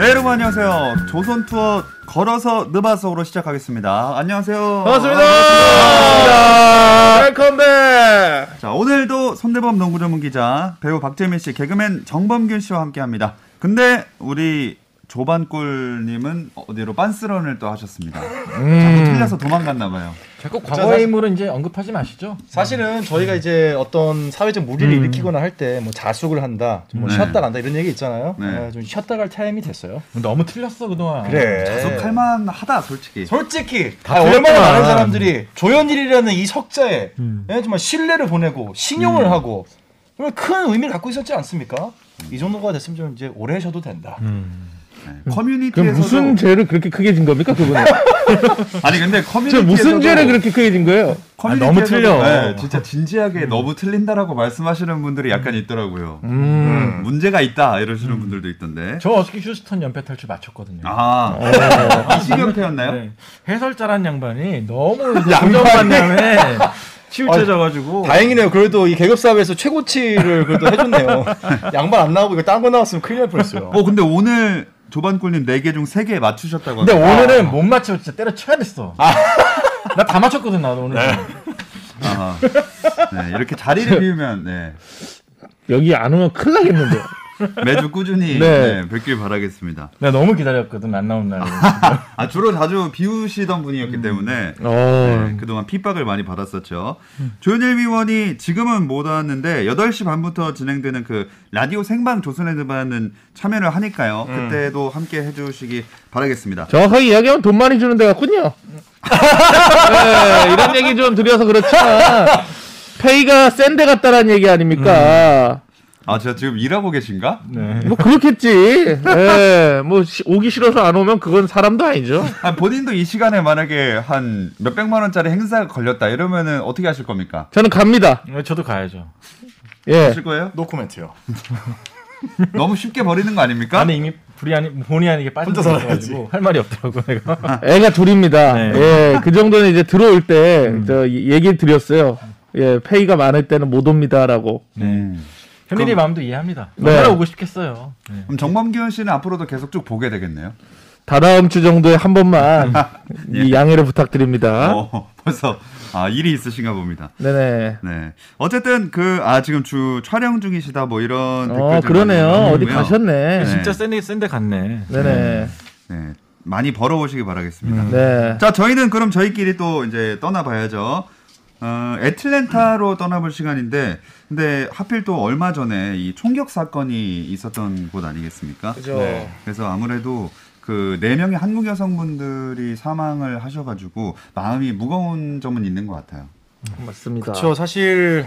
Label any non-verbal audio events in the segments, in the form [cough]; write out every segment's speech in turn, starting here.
네, 여러분 안녕하세요. 조선 투어 걸어서 느바속으로 시작하겠습니다. 안녕하세요. 반갑습니다. 웰컴백. 자, 오늘도 손대범 농구 전문 기자, 배우 박재민 씨, 개그맨 정범균 씨와 함께 합니다. 근데 우리 조반꿀님은 어디로 빤스런을 또 하셨습니다. 자꾸 틀려서 도망갔나 봐요. 자꾸 과거의 인물은 이제 언급하지 마시죠. 사실은 저희가 이제 어떤 사회적 무리를 일으키거나 할 때 뭐 자숙을 한다, 좀뭐 네. 쉬었다 간다 이런 얘기 있잖아요. 네. 아, 좀 쉬었다 갈 타임이 됐어요. 너무 틀렸어 그동안. 그래. 자숙할 만하다, 솔직히. 솔직히 다 아, 얼마나. 많은 사람들이 조현일이라는 이 석자에 음. 예, 정말 신뢰를 보내고 신용을 하고 정말 큰 의미를 갖고 있었지 않습니까? 이 정도가 됐으면 좀 이제 오래 하셔도 된다. 네. 그럼 커뮤니티에서도 무슨 죄를 그렇게 크게 진 겁니까 그분은? [laughs] 아니 근데 저 커뮤니티에서도 무슨 죄를 그렇게 크게 진 거예요? 커뮤니티에서도 아, 너무 틀려. 네, 진짜 진지하게 너무 틀린다라고 말씀하시는 분들이 약간 있더라고요. 음. 문제가 있다 이러시는 분들도 있던데. 저 어저께 휴스턴 연패 탈출 맞췄거든요. 아, 이시경태였나요? 네. 해설자란 양반이 너무 [laughs] 고정관념에 치우쳐져가지고 다행이네요. 그래도 이 계급 사회에서 최고치를 그래도 해줬네요. [laughs] 양반 안 나오고 이거 딴 거 나왔으면 큰일 날 뻔했어요. 어 근데 오늘 조반꿀님 4개 중 3개 맞추셨다고 근데 합니다. 오늘은 못 맞춰 진짜 때려쳐야 됐어. 나 다 맞췄거든 나도 오늘. 아하. 네, 이렇게 자리를 [laughs] 비우면 네, 여기 안 오면 큰일 나겠는데. 매주 꾸준히 네. 네, 뵙길 바라겠습니다. 내가 너무 기다렸거든 안 나온 날. [laughs] 아 주로 자주 비우시던 분이었기 때문에 어. 네, 그동안 핍박을 많이 받았었죠. 조현일 위원이 지금은 못 왔는데 8시 반부터 진행되는 그 라디오 생방 조선의 드바는 참여를 하니까요. 그때도 함께 해주시기 바라겠습니다. 정확하게 이야기하면 돈 많이 주는 데 같군요. [laughs] 네, 이런 얘기 좀 드려서 그렇지만 페이가 센 데 같다라는 얘기 아닙니까? 아, 제가 지금 일하고 계신가? 네. 뭐 그렇겠지. 네, 뭐 시- 오기 싫어서 안 오면 그건 사람도 아니죠. 아, 본인도 이 시간에 만약에 한 몇백만 원짜리 행사가 걸렸다 이러면은 어떻게 하실 겁니까? 저는 갑니다. 저도 가야죠. 예. 하실 거예요? 노코멘트요. [laughs] 너무 쉽게 버리는 거 아닙니까? 안에 이미 불이 아니 본의 아니게 빠진 혼자 살아가지고 할 말이 없더라고 내가. [laughs] 애가 둘입니다. 네. 예, 그 정도는 이제 들어올 때저 얘기 드렸어요. 예, 페이가 많을 때는 못 옵니다라고. 음. 현일이 마음도 이해합니다. 네. 얼마나 오고 싶겠어요. 네. 그럼 정범균 씨는 앞으로도 계속 쭉 보게 되겠네요. 다다음 주 정도에 한 번만 [laughs] 이 양해를 부탁드립니다. 어, 벌써 아, 일이 있으신가 봅니다. 네네. 네. 어쨌든 그 아 지금 주 촬영 중이시다 뭐 이런 어, 댓글들 그러네요. 어디. 가셨네. 진짜 센데 센데 갔네. 네네. 네. 많이 벌어오시기 바라겠습니다. 네. 자, 저희는 그럼 저희끼리 또 이제 떠나봐야죠. 어, 애틀랜타로 떠나볼 시간인데, 근데 하필 또 얼마 전에 이 총격 사건이 있었던 곳 아니겠습니까? 그죠. 네. 그래서 아무래도 그네 명의 한국 여성분들이 사망을 하셔가지고 마음이 무거운 점은 있는 것 같아요. 맞습니다. 그렇죠. 사실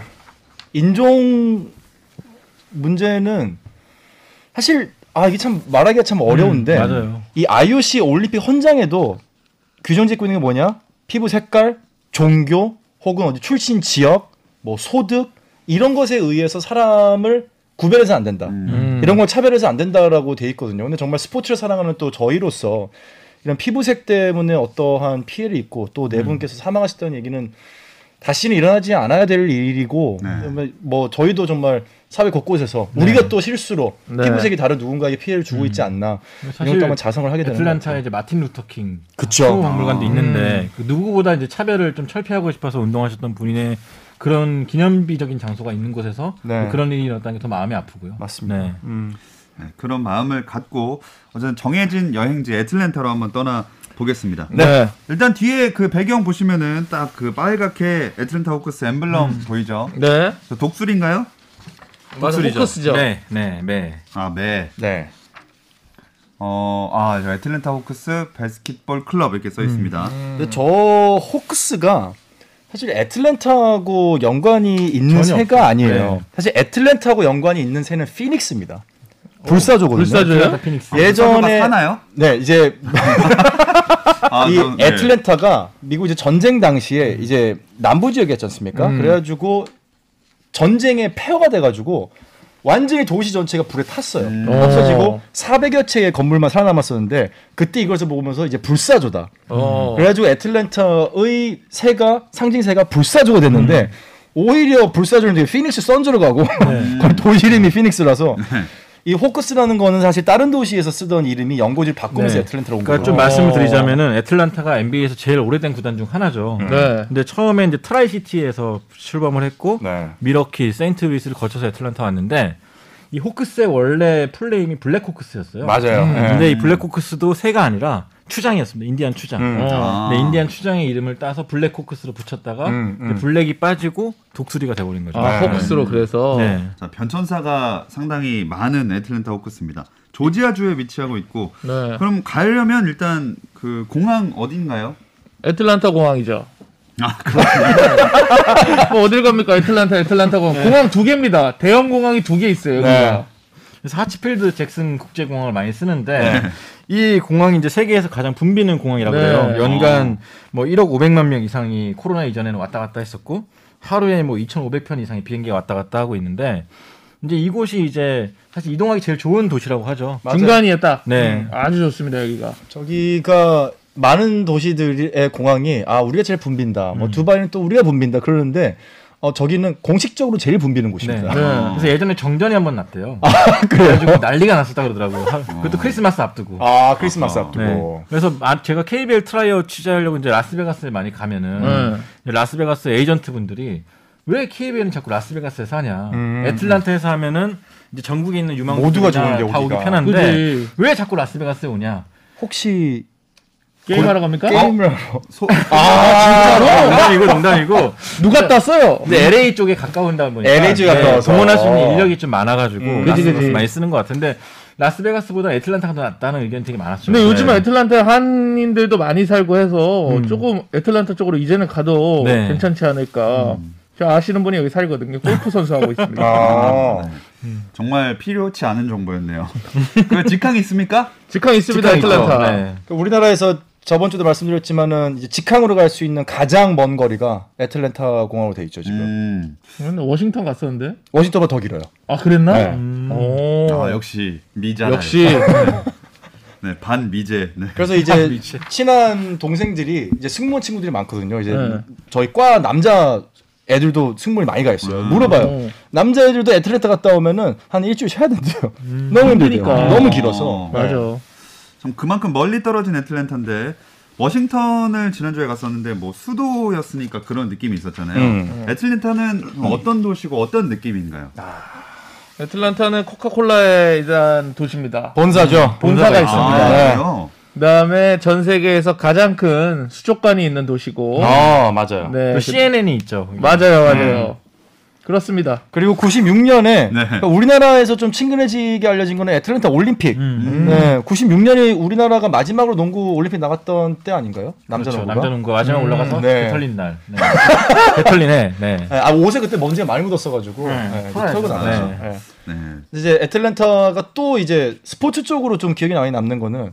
인종 문제는 사실 아 이게 참 말하기가 참 어려운데 음, 맞아요. 이 IOC 올림픽 헌장에도 규정 짓고 있는 게 뭐냐? 피부 색깔, 종교 혹은 어디 출신 지역, 뭐 소득 이런 것에 의해서 사람을 구별해서 안 된다. 음. 이런 걸 차별해서 안 된다라고 돼 있거든요. 근데 정말 스포츠를 사랑하는 또 저희로서 이런 피부색 때문에 어떠한 피해를 입고 또 네 분께서 사망하셨다는 얘기는 다시는 일어나지 않아야 될 일이고 네. 뭐 저희도 정말 사회 곳곳에서 우리가 또 실수로 네. 피부색이 다른 누군가에게 피해를 주고 있지 않나 이런 한번 자성을 하게 되는 것 애틀란타에. 이제 마틴 루터 킹 그쵸. 수호 박물관도 아. 있는데 그 누구보다 이제 차별을 좀 철폐하고 싶어서 운동하셨던 분의 그런 기념비적인 장소가 있는 곳에서 네. 그런 일이 일어났다는 게 더 마음이 아프고요. 맞습니다. 네. 음. 네, 그런 마음을 갖고 어쨌든 정해진 여행지 애틀랜타로 한번 떠나 보겠습니다. 네. 일단 뒤에 그 배경 보시면은 딱 그 빨갛게 애틀랜타 호크스 엠블럼 보이죠? 네. 저 독수리인가요? 맞아, 포커스죠. 네, 네, 네. 아, 네. 네. 어, 아, 저 애틀랜타 호크스 바스켓볼 클럽 이렇게 써 있습니다. 근데 저 호크스가 사실 애틀랜타하고 연관이 있는 새가 없어요. 아니에요. 네. 사실 애틀랜타하고 연관이 있는 새는 피닉스입니다. 불사조거든요. 불사조요? 예전에 사나요? 네 이제 [laughs] 아, 이 저, 네. 애틀랜타가 미국 이제 전쟁 당시에 이제 남부 지역이었지 않습니까? 음. 그래가지고 전쟁에 폐허가 돼가지고 완전히 도시 전체가 불에 탔어요. 음. 없어지고 어. 400여 채의 건물만 살아남았었는데 그때 이것을 보면서 이제 불사조다. 어. 그래가지고 애틀랜타의 새가 상징새가 불사조가 됐는데 음. 오히려 불사조는 되게 피닉스 선즈로 가고 네. [laughs] 도시 이름이 피닉스라서 이 호크스라는 거는 사실 다른 도시에서 쓰던 이름이 연고지를 바꾸면서 네. 애틀랜타로 온 그러니까 거예요. 좀 어. 말씀을 드리자면은 애틀란타가 NBA에서 제일 오래된 구단 중 하나죠. 네. 근데 처음에 이제 트라이시티에서 출범을 했고 네. 밀워키, 세인트루이스를 거쳐서 애틀란타 왔는데 이 호크스의 원래 full name이 블랙호크스였어요. 맞아요. 음, 네. 근데 이 블랙호크스도 새가 아니라 추장이었습니다. 인디안 추장. 음. 어. 아. 근데 인디안 추장의 이름을 따서 블랙 호크스로 붙였다가 음, 음. 블랙이 빠지고 독수리가 돼버린 거죠. 아, 네. 호크스로 그래서. 네. 자, 변천사가 상당히 많은 애틀랜타 호크스입니다. 조지아주에 위치하고 있고 네. 그럼 가려면 일단 그 공항 어딘가요? 애틀란타 공항이죠. 아, [laughs] 뭐 어딜 갑니까? 애틀란타, 애틀란타 공항. 공항 두 개입니다. 대형 공항이 두 개 있어요. 네. 그래서 하치필드 잭슨 국제공항을 많이 쓰는데 이 공항이 이제 세계에서 가장 붐비는 공항이라고 네. 해요. 연간 뭐 1억 500만 명 이상이 코로나 이전에는 왔다 갔다 했었고 하루에 뭐 2,500편 이상의 비행기가 왔다 갔다 하고 있는데 이제 이곳이 이제 사실 이동하기 제일 좋은 도시라고 하죠. 맞아요. 중간이에 딱. 네. 음, 아주 좋습니다, 여기가. 저기가 많은 도시들의 공항이 아 우리가 제일 붐빈다. 음. 뭐 두바이는 또 우리가 붐빈다. 그러는데 어 저기는 공식적으로 제일 붐비는 네. 곳입니다. 네. 그래서 예전에 정전이 한 번 났대요. 아, 그래가지고 난리가 났었다 그러더라고요. 하- 그것도 크리스마스 앞두고. 아 크리스마스 아하. 앞두고. 네. 그래서 아, 제가 KBL tryout 취재하려고 이제 라스베가스에 많이 가면은 네. 라스베가스 에이전트 분들이 왜 KBL은 자꾸 라스베가스에서 하냐? 음. 애틀란타에서 하면은 이제 전국에 있는 유망 모두가 좋은데, 다 오기. 편한데 그지. 왜 자꾸 라스베가스에 오냐? 혹시 게임하러 갑니까? 게임을 하러 소, 아, 진짜로? 농담이고 농담이고. 누가 땄어요? 근데 LA 쪽에 가까운다 보니까 LA 쪽에 가까워서. 동원할 수 있는 인력이 좀 많아가지고 음. 라스베가스. 많이 쓰는 것 같은데 라스베가스보다 애틀란타가 더 낫다는 의견이 되게 많았죠. 근데 요즘에 네. 애틀란타에 한인들도 많이 살고 해서 음. 조금 애틀란타 쪽으로 이제는 가도 네. 괜찮지 않을까. 저 아시는 분이 여기 살거든요. 골프 선수 하고 있습니다. 아, 정말 필요치 않은 정보였네요. 그 직항 있습니까? 직항 있습니다, 직항. 애틀란타. 네. 그 우리나라에서 저번 주도 말씀드렸지만은 이제 직항으로 갈 수 있는 가장 먼 거리가 애틀랜타 공항으로 돼 있죠 지금. 음. 근데 워싱턴 갔었는데? 워싱턴보다 더 길어요. 아 그랬나? 네. 음. 오. 아, 역시 미자. 역시 네, 반 미제. 네. 그래서 이제 미치. 친한 동생들이 이제 승무원 친구들이 많거든요. 이제 네. 저희 과 남자 애들도 승무원이 많이 가 있어요. 음. 물어봐요. 어. 남자 애들도 애틀랜타 갔다 오면은 한 일주일 쉬어야 된대요. [laughs] 너무 힘들대요. 힘드니까. 너무 길어서. 네. 맞아. 참 그만큼 멀리 떨어진 애틀랜타인데 워싱턴을 지난주에 갔었는데 뭐 수도였으니까 그런 느낌이 있었잖아요. 음. 애틀랜타는 어떤 도시고 어떤 느낌인가요? 애틀란타는 코카콜라의 일단 도시입니다. 본사죠. 본사가 본사가 있습니다. 아, 네. 그래요? 그다음에 전 세계에서 가장 큰 수족관이 있는 도시고. 아 맞아요. 네. 또 그- CNN이 있죠. 거기. 맞아요, 맞아요. 그렇습니다. 그리고 96년에 네. 그러니까 우리나라에서 좀 친근해지게 알려진 거는 애틀랜타 올림픽. 음. 네, 96년에 우리나라가 마지막으로 농구 올림픽 나갔던 때 아닌가요? 남자 그렇죠. 농구가. 남자 농구 마지막 음, 올라가서 네. 배털린 날. 네. [laughs] 배털린 해. 네. 네, 아 옷에 그때 먼지가 많이 묻었어가지고 네, 네. 털고 나갔죠. 네. 네. 네. 이제 애틀랜타가 또 이제 스포츠 쪽으로 좀 기억이 많이 남는 거는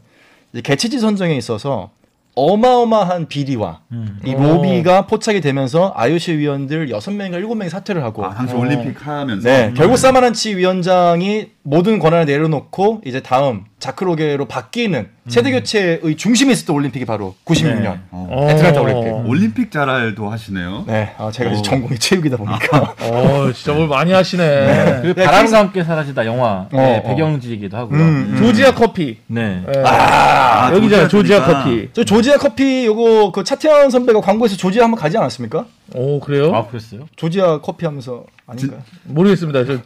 이제 개최지 선정에 있어서 어마어마한 비리와 음. 이 어. 로비가 포착이 되면서 IOC 위원들 6명인가 7명이 사퇴를 하고 아, 당시 어. 올림픽 하면서 네, 결국 사마란치 위원장이 모든 권한을 내려놓고 이제 다음 자크로게로 바뀌는 세대 교체의 중심에 있었던 올림픽이 바로 96년. 네. 어. 애틀랜타 올림픽. 올림픽 잘알도 하시네요. 네, 아, 제가 이제 오. 전공이 체육이다 보니까. 어, 진짜 뭘 많이 하시네. 네, 바람과 함께 사라지다 영화 어, 의 어. 배경지이기도 하고요. 음, 음. 조지아 커피. 네. 예. 아, 여기잖아요, 조지아 조지아 커피. 저 조지아 커피 요거 그 차태현 선배가 광고에서 조지아 한번 가지 않았습니까? 오, 그래요? 아 그랬어요? 조지아 커피 하면서 아닌가요? 모르겠습니다. 저 네,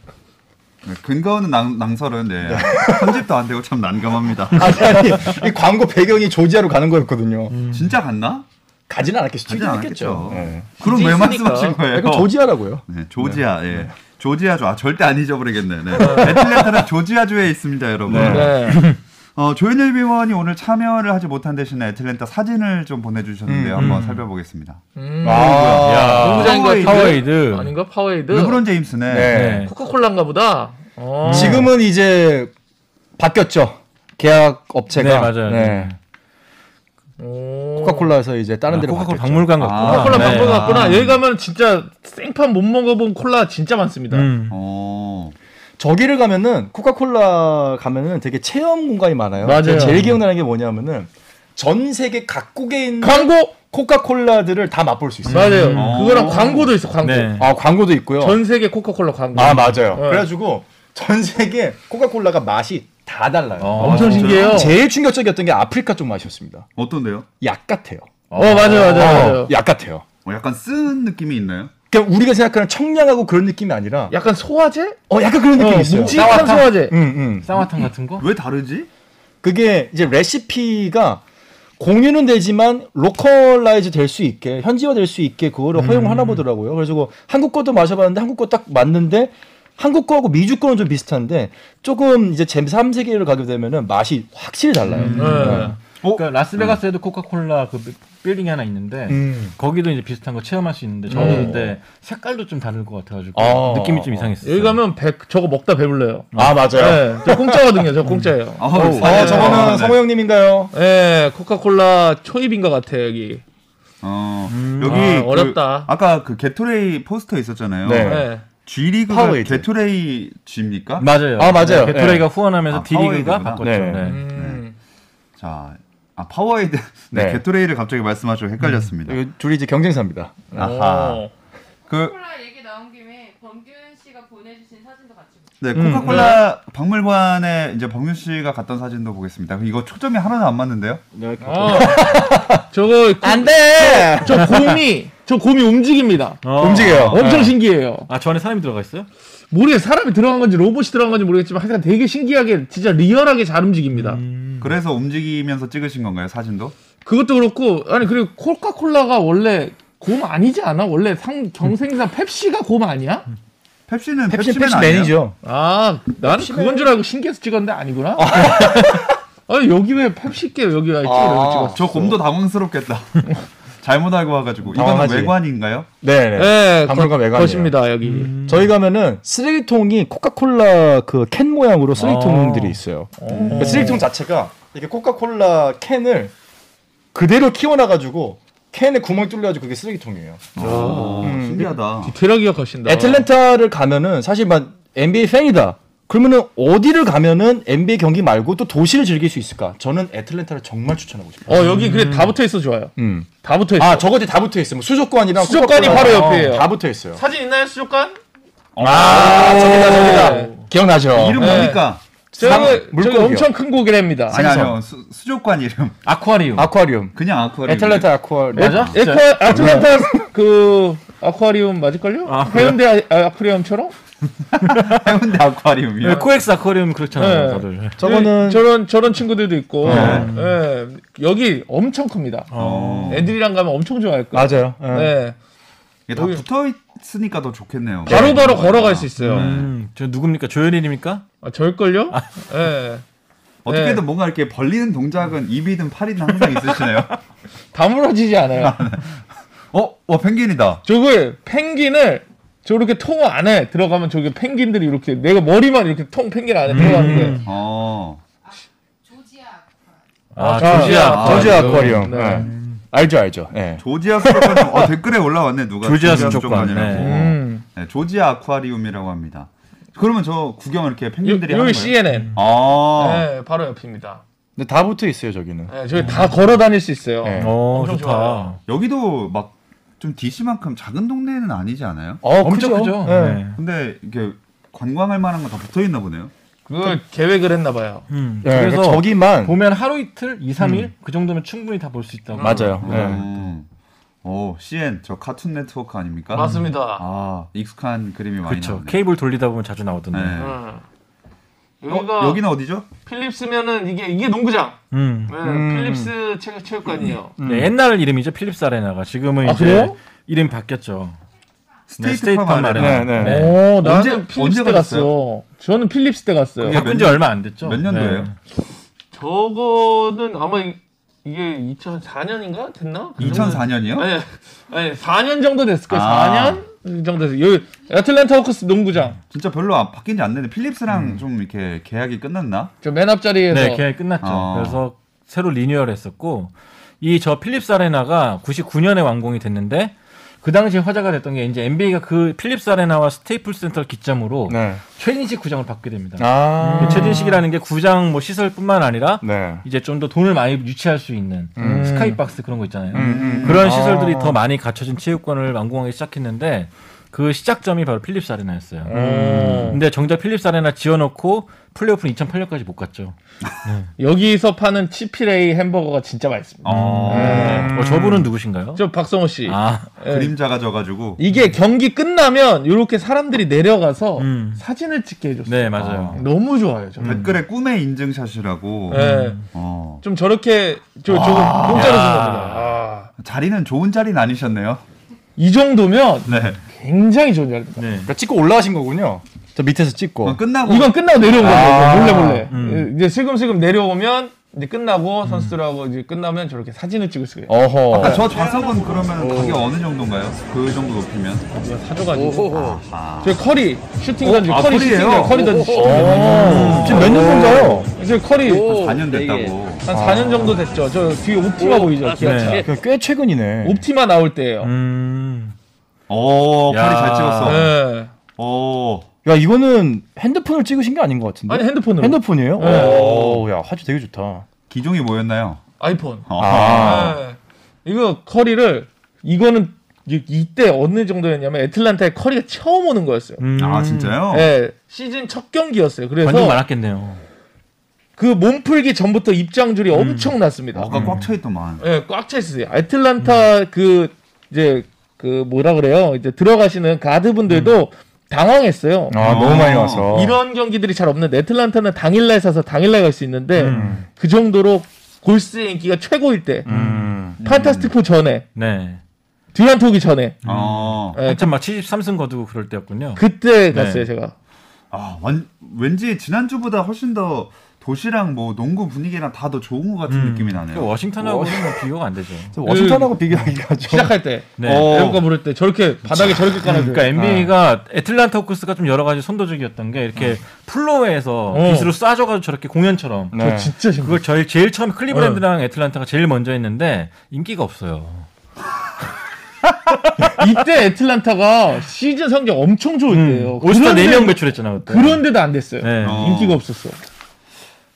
근거 없는 낭, 낭설은 네. 편집도 안 되고 참 난감합니다. [laughs] 아니 아니 이 광고 배경이 조지아로 가는 거였거든요. 진짜 갔나? 가지는 않았겠죠. 가진 않았겠죠. 네. 그럼 왜 있으니까. 말씀하신 거예요? 이거 조지아라고요. 네, 조지아. 예. 조지아주. 아, 절대 안 잊어버리겠네. 네. 애틀랜타는 조지아주에 있습니다, 여러분. 네. 어, 조현일 위원이 오늘 참여를 하지 못한 대신에 애틀랜타 사진을 좀 보내주셨는데요. 음, 한번 음. 살펴보겠습니다. 음. 아. 농구장인가 파워에이드. 아닌가? 파워에이드. 르브론 제임스네. 네. 네. 코카콜라인가 보다. 어. 지금은 이제 바뀌었죠. 계약 업체가. 네, 맞아요. 네. 오. 코카콜라에서 이제 다른 아, 데로 코카콜라 바뀌었죠. 박물관 같구나. 아, 코카콜라 네. 방송 아. 같구나. 여기 가면 진짜 생판 못 먹어본 콜라 진짜 많습니다. 음. 어. 저기를 가면은 코카콜라 가면은 되게 체험 공간이 많아요. 맞아요. 제가 제일 기억나는 게 뭐냐면은 전 세계 각국에 있는 광고 코카콜라들을 다 맛볼 수 있어요. 맞아요. 음. 그거랑 어. 광고도 있어. 광고. 네. 아 광고도 있고요. 전 세계 코카콜라 광고. 아 맞아요. 네. 그래가지고 전 세계 코카콜라가 맛이 다 달라요. 어, 엄청? 신기해요. 제일 충격적이었던 게 아프리카 쪽 맛이었습니다. 어떤데요? 약 같아요. 어 맞아요 맞아요 맞아요. 약 같아요. 어, 약간 쓴 느낌이 있나요? 그러니까 우리가 생각하는 청량하고 그런 느낌이 아니라 약간 소화제? 어 약간 그런 느낌이 어, 있어요. 묵직한 쌍화탕? 소화제. 음, 음. 쌍화탕 같은 거? 왜 다르지? 그게 이제 레시피가 공유는 되지만 localize 될 수 있게 현지화 될 수 있게 그거를 허용하나 보더라고요. 그래서 그 한국 거도 마셔봤는데 한국 거 딱 맞는데 한국 거하고 미주 거는 좀 비슷한데 조금 이제 제3세계를 가게 되면은 맛이 확실히 달라요. 네. 그러니까 라스베가스에도 코카콜라 그 빌딩이 하나 있는데 음. 거기도 이제 비슷한 거 체험할 수 있는데 저는 음. 근데 색깔도 좀 다를 것 같아가지고 아. 느낌이 좀 이상했어요. 여기 가면 배, 저거 먹다 배불러요. 아 맞아요. 네, 저 공짜거든요. 저 공짜예요. 아, 어, 네. 저거는 네. 성호 형님인가요? 네, 코카콜라 초입인 것 같아 여기. 어, 음. 여기 아, 그 어렵다. 아까 그 게토레이 포스터 있었잖아요. 네. 네. G 리그가 파워에이드. 게토레이 G입니까? 맞아요. 아, 맞아요. 네, 게토레이가 네. 후원하면서 아, D리그가. 바꿨죠. 네. 네. 음. 자, 아 파워에이드. [laughs] 네, 네. 게토레이를 갑자기 말씀하시고 헷갈렸습니다. 이거 둘이 이제 경쟁사입니다. 아하. 오. 그 콜라 얘기 나온 김에 범균 씨가 보내주신 사진도 같이. 네, 음, 코카콜라 박물관에 이제 범균 씨가 갔던 사진도 보겠습니다. 이거 초점이 하나도 안 맞는데요? 네. 아, [laughs] 저거 돼. 저 곰이 저 곰이 움직입니다. 어. 움직여요. 엄청 신기해요. 아, 저 안에 사람이 들어가 있어요? 모르겠 사람이 들어간 건지 로봇이 들어간 건지 모르겠지만 하여간 되게 신기하게 진짜 리얼하게 잘 움직입니다. 음. 그래서 움직이면서 찍으신 건가요, 사진도? 그것도 그렇고 아니 그리고 코카콜라가 원래 곰 아니지 않아? 원래 상 경쟁사 펩시가 곰 아니야? 펩시는 펩시 펩시맨 펩시? 매니저. 아 나는 그건 줄 알고 신기해서 찍었는데 아니구나. 아니 여기 왜 펩시께 여기 와 있지? 아. 이러고 찍었어. 저 곰도 당황스럽겠다. [laughs] 잘못 알고 와가지고 이거는 당황하지. 외관인가요? 네네. 네, 박물관 거- 외관이에요. 것입니다 여기. 저희 가면은 쓰레기통이 코카콜라 그 캔 모양으로 쓰레기통들이 있어요. 그 쓰레기통 자체가 이렇게 코카콜라 캔을 그대로 키워놔가지고 캔에 구멍 뚫려가지고 그게 쓰레기통이에요. 오, 음. 신기하다. 디테일하게 기억하신다. 애틀랜타를 가면은 사실 막 NBA 팬이다. 그러면은 어디를 가면은 NBA 경기 말고 또 도시를 즐길 수 있을까? 저는 애틀랜타를 정말 추천하고 싶어요. 어 여기 그래 다 붙어 있어 좋아요. 음. 다 붙어 있어. 아 저것이 다 붙어 있어요. 뭐 수족관이랑 수족관이. 바로 옆이에요. 다 붙어 있어요. 사진 있나요 수족관? 아 저기다 저기다 네. 기억나죠? 이름 네. 뭡니까? 저기. 엄청 큰 고기랍니다. 아니. 아니요 수, 수족관 이름. [laughs] 아쿠아리움. 아쿠아리움. 그냥 아쿠아리움. 애틀랜타 아쿠아리움. 맞아? 에코 아틀란타 그 아쿠아리움 맞을걸요? 아? 해운대 아, 아쿠아리움처럼? [laughs] 해운대 아쿠아리움이요. 네, 코엑스 아쿠아리움 그렇잖아요, 네. 다들. 저거는 저런 저런 친구들도 있고 네. 예, 여기 엄청 큽니다. 어. 애들이랑 가면 엄청 좋아할 거예요. 맞아요. 예. 네. 이게 다 여기- 붙어 있으니까 더 좋겠네요. 바로바로 걸어갈 수 있어요. 음, 저 누굽니까? 조현일입니까? 아, 절걸요? 예. 어떻게든 네. 뭔가 이렇게 벌리는 동작은 입이든 팔이든 항상 있으시네요. [laughs] 다물어지지 않아요. 어, 와 펭귄이다. 저거 펭귄을 저렇게 통 안에 들어가면 저기 펭귄들이 이렇게 내가 머리만 이렇게 통 펭귄 안에 들어가는데 어. 조지아 아, 자, 조지아. 아, 조지아 네. 아쿠아리움. 네. 예. 알죠, 알죠. 예. 조지아 수족관 어, 댓글에 올라왔네 누가 조지아 수족관, 수족관이라고. 네. 음. 네, 조지아 아쿠아리움이라고 합니다. 그러면 저 구경 이렇게 요, 펭귄들이 여기 하는 거예요? CNN. 아. 네, 바로 옆입니다. 근데 다 붙어 있어요, 저기는. 네, 저기 다 걸어 다닐 수 있어요. 네. 어, 엄청 좋다. 좋아요. 여기도 막 좀 DC만큼 작은 동네는 아니지 않아요? 어, 엄청 크죠? 크죠. 예. 네. 근데 이게 관광할 만한 거 다 붙어 있나 보네요. 그걸 계획을 했나 봐요. 음, 예, 그래서 저기만 보면 하루 이틀, 2, 3일 그 정도면 충분히 다 볼 수 있다고. 맞아요. 예. 음. 오, CN 저 카툰 네트워크 아닙니까? 맞습니다. 아, 익숙한 그림이 많이. 나오네. 케이블 돌리다 보면 자주 나오던데. 네. 음. 어, 여기가 여기는 어디죠? 필립스면은 이게 이게 농구장. 음. 네, 음. 필립스 체, 체육관이에요. 네, 옛날 이름이죠. 필립스 아레나가. 지금은 아, 이제 그래요? 이름이 바뀌었죠. 스테이트 스테이트 팜팜 아레나. 네, 네. 네. 오, 나는 언제- 필립스 언제 때? 갔어요. 저는 필립스 때 갔어요. 바꾼 지 얼마 안 됐죠. 몇 년도예요? 저거는 아마 이- 이게 2004년인가 됐나? 그 정도- 2004년이요? 아니, 아니 4년 정도 됐을 거예요. 아. 4년 정도 됐어요. 여기 애틀랜타 호크스 농구장. 진짜 별로 안- 바뀐 지 안 됐는데 필립스랑 음. 좀 이렇게 계약이 끝났나? 저 맨 앞 자리에서 네, 계약이 끝났죠. 어. 그래서 새로 리뉴얼 했었고 이 저 필립스 아레나가 99년에 완공이 됐는데 그 당시에 화제가 됐던 게 이제 NBA가 그 필립스 아레나와 스테이플스 센터를 기점으로 네. 최신식 구장을 받게 됩니다. 아. 그 최신식이라는 게 구장 뭐 시설뿐만 아니라 네. 이제 좀 더 돈을 많이 유치할 수 있는 음. 스카이박스 그런 거 있잖아요. 음, 음, 그런 음. 시설들이 아. 더 많이 갖춰진 체육관을 완공하기 시작했는데 그 시작점이 바로 필립스 아레나였어요. 어. 근데 정작 필립스 아레나 지어놓고 플레이오프는 2008년까지 못 갔죠. [laughs] 여기서 파는 치피레이 햄버거가 진짜 맛있습니다. 어, 네. 어, 저분은 누구신가요? 저 박성호 씨. 아, 예. 그림자가 져가지고 이게 경기 끝나면 이렇게 사람들이 내려가서 음. 사진을 찍게 해줬어요. 네 맞아요. 너무 좋아요. 저. 댓글에 꿈의 인증샷이라고. 예. 어. 좀 저렇게 저 저거 공짜로 준 겁니다. 아, 자리는 좋은 자리는 아니셨네요. 이 정도면 네. 굉장히 좋은 자리입니다. 네. 그러니까 찍고 올라가신 거군요. 저 밑에서 찍고. 어, 끝나고 이건 끝나고 내려온 거예요. 아. 몰래 몰래. 음. 이제 슬금슬금 내려오면 이제 끝나고 선수들하고 이제 끝나면 저렇게 사진을 찍을 수가 있어요. 어허. 아까 저 좌석은 그러면 가격 어느 정도인가요? 그 정도 높이면? 사줘가지고. 아. 저 커리 슈팅 던지 아, 커리? 슈팅 커리 던지 슈팅. 어. 지금 몇년 정도요? 이제 커리 4년 됐다고. 한 4년 정도 됐죠. 저 뒤에 옵티마 보이죠? 기아차. 네. 꽤 최근이네. 옵티마 나올 때예요. 음. 오, 팔이 야. 잘 찍었어. 네. 오. 야 이거는 핸드폰을 찍으신 게 아닌 것 같은데. 아니 핸드폰으로. 핸드폰이에요? 네. 오, 야 화질 되게 좋다. 기종이 뭐였나요? 아이폰. 어. 아. 네. 이거 커리를 이거는 이- 이때 어느 정도였냐면 애틀란타에 커리가 처음 오는 거였어요. 음. 아, 진짜요? 네, 시즌 첫 경기였어요. 관중 그래서 많았겠네요. 그 몸풀기 전부터 입장줄이 엄청 났습니다. 아까 꽉 차있더만. 네, 꽉차 있어요. 애틀란타 그 이제 그 뭐라 그래요? 이제 들어가시는 가드분들도 당황했어요. 아 너무 많이 와서. 이런 경기들이 잘 없는데 애틀란타는 당일날 사서 당일날 갈 수 있는데 음. 그 정도로 골스의 인기가 최고일 때 음. 판타스티포 전에 네. 듀란트 오기 전에 어. 예, 한참 막 73승 거두고 그럴 때였군요. 그때 네. 갔어요 제가 아, 완, 왠지 지난주보다 훨씬 더 도시랑 뭐 농구 분위기랑 다 더 좋은 것 같은 음. 느낌이 그 나네요. 워싱턴하고는 뭐 비교가 안 되죠. [laughs] 저 워싱턴하고 비교하기가 좀. [laughs] 시작할 때 네. 어. 애국가 부를 때 저렇게 바닥에 저렇게 깔아줘요 그러니까 NBA가 애틀란타 호크스가 좀 여러 가지 선도적이었던 게 이렇게 플로어에서 어. 빛으로 쏴줘가지고 저렇게 공연처럼 네. 저 진짜 신기해 그걸 저희 제일 처음 클리브랜드랑 애틀란타가 제일 먼저 했는데 인기가 없어요. [laughs] 이때 애틀란타가 시즌 성적 엄청 좋을 때예요 올스타 그런데- 4명 배출했잖아 그때. 그런데도 안 됐어요 네. 어. 인기가 없었어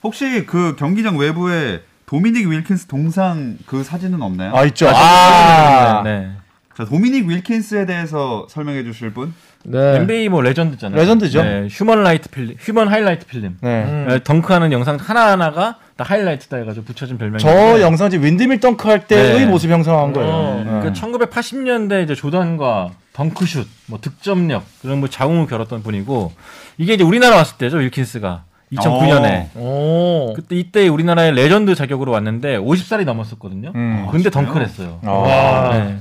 혹시 그 경기장 외부에 도미닉 윌킨스 동상 그 사진은 없나요? 아 있죠. 아, 아. 네. 자, 도미닉 윌킨스에 대해서 설명해 주실 분? 네. NBA 뭐 레전드잖아요. 레전드죠. 네, human light film, human highlight film. 네. 음. 네, 덩크하는 영상 하나 하나가 다 하이라이트다 해가지고 붙여진 별명이. 저 영상 이제 windmill 덩크 할 때의 네. 모습 형상화한 거예요. 어. 네. 그 1980년대 이제 조던과 덩크슛, 뭐 득점력 이런 뭐 자웅을 겨뤘던 분이고 이게 이제 우리나라 왔을 때죠 윌킨스가 2009년에. 오. 그때 이때 우리나라의 레전드 자격으로 왔는데 50살이 넘었었거든요. 음. 근데 덩크를 했어요. 아. 와. 네.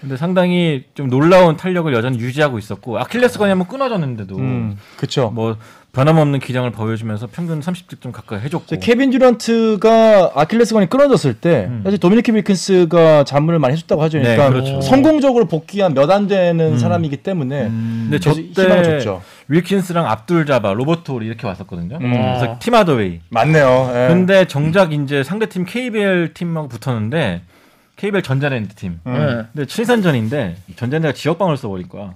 근데 상당히 좀 놀라운 탄력을 여전히 유지하고 있었고 아킬레스건이 한번 끊어졌는데도 음, 그쵸. 뭐 변함없는 기량을 보여주면서 평균 30득점 가까이 해줬고 케빈 듀란트가 아킬레스건이 끊어졌을 때 음. 사실 도미니크 윌킨스가 자문을 많이 해줬다고 하죠. 네, 그러니까 그렇죠. 성공적으로 복귀한 몇 안 되는 음. 사람이기 때문에 근데 계속 희망을 저때. 윌킨스랑 압둘 자바, 로버트 호리 이렇게 왔었거든요. 음. 그래서 팀 하더웨이. 맞네요. 예. 근데 정작 이제 상대팀 KBL 팀하고 붙었는데 KBL 전자랜드 팀. 음. 네. 근데 친선전인데 전자랜드가 지역방어를 써버린 거야.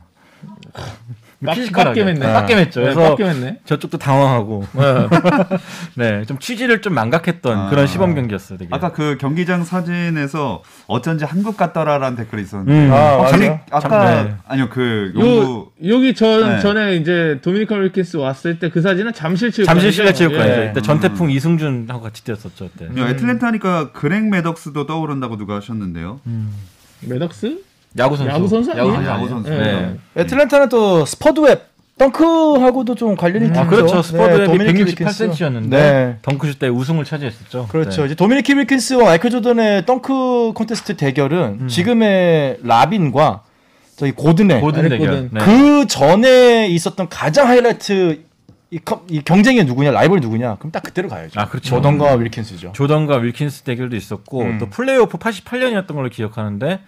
빡- 피지컬하게. 빡겜했네. 네, 빡겜했죠. 네, 그래서 빡겜했네. 저쪽도 당황하고 네. [laughs] 네, 좀 취지를 좀 망각했던 아. 그런 시범 경기였어요. 되게. 아까 그 경기장 사진에서 어쩐지 한국 같더라라는 댓글이 있었는데. 음. 아, 어, 맞아요. 아까 참, 네. 아니요 그요 용구 여기 전 네. 전에 이제 도미니크 윌킨스 왔을 때 그 사진은 잠실 체육 잠실 실내 체육관이죠. 예. 이때 전태풍 이승준하고 같이 뛰었었죠. 그때. 아니요, 애틀랜타니까 그렉 매덕스도 떠오른다고 누가 하셨는데요. 메덕스? 야구 선수. 야구 선수 아니에요? 야구 야구 선수. 선수. 네. 애틀랜타는 또 스퍼드웹 덩크하고도 좀 관련이 있죠. 아, 그렇죠. 스퍼드웹이 윌킨스. 168cm였는데 네. 덩크슛 때 우승을 차지했었죠. 그렇죠. 네. 이제 도미니크 윌킨스와 마이클 조던의 덩크 콘테스트 대결은 음. 지금의 라빈과 저기 고든의 고든 대결. 고든. 네. 그 전에 있었던 가장 하이라이트 이, 컴- 이 경쟁이 누구냐 라이벌 누구냐 그럼 딱 그때로 가야죠. 아, 그렇죠. 조던과 윌킨스죠. 조던과 윌킨스 대결도 있었고 음. 또 플레이오프 88년이었던 걸로 기억하는데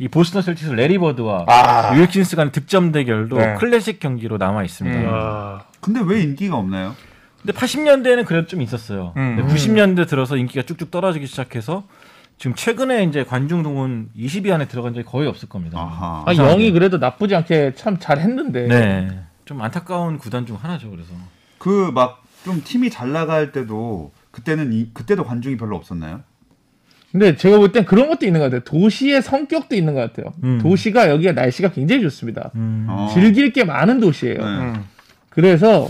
이 보스턴 셀틱스 레리 버드와 아. 윌킨스 간의 득점 대결도 네. 클래식 경기로 남아 있습니다. 음. 아. 근데 왜 인기가 없나요? 근데 80년대에는 그래도 좀 있었어요. 음. 근데 90년대 들어서 인기가 쭉쭉 떨어지기 시작해서 지금 최근에 이제 관중 동원 20위 안에 들어간 적이 거의 없을 겁니다. 아하. 아, 영이 그래도 나쁘지 않게 참 잘했는데. 네. 좀 안타까운 구단 중 하나죠. 그래서 그 막 좀 팀이 잘 나갈 때도 그때는 이, 그때도 관중이 별로 없었나요? 근데 제가 볼 땐 그런 것도 있는 것 같아요. 도시의 성격도 있는 것 같아요. 음. 도시가 여기가 날씨가 굉장히 좋습니다. 음. 어. 즐길 게 많은 도시예요. 네. 음. 그래서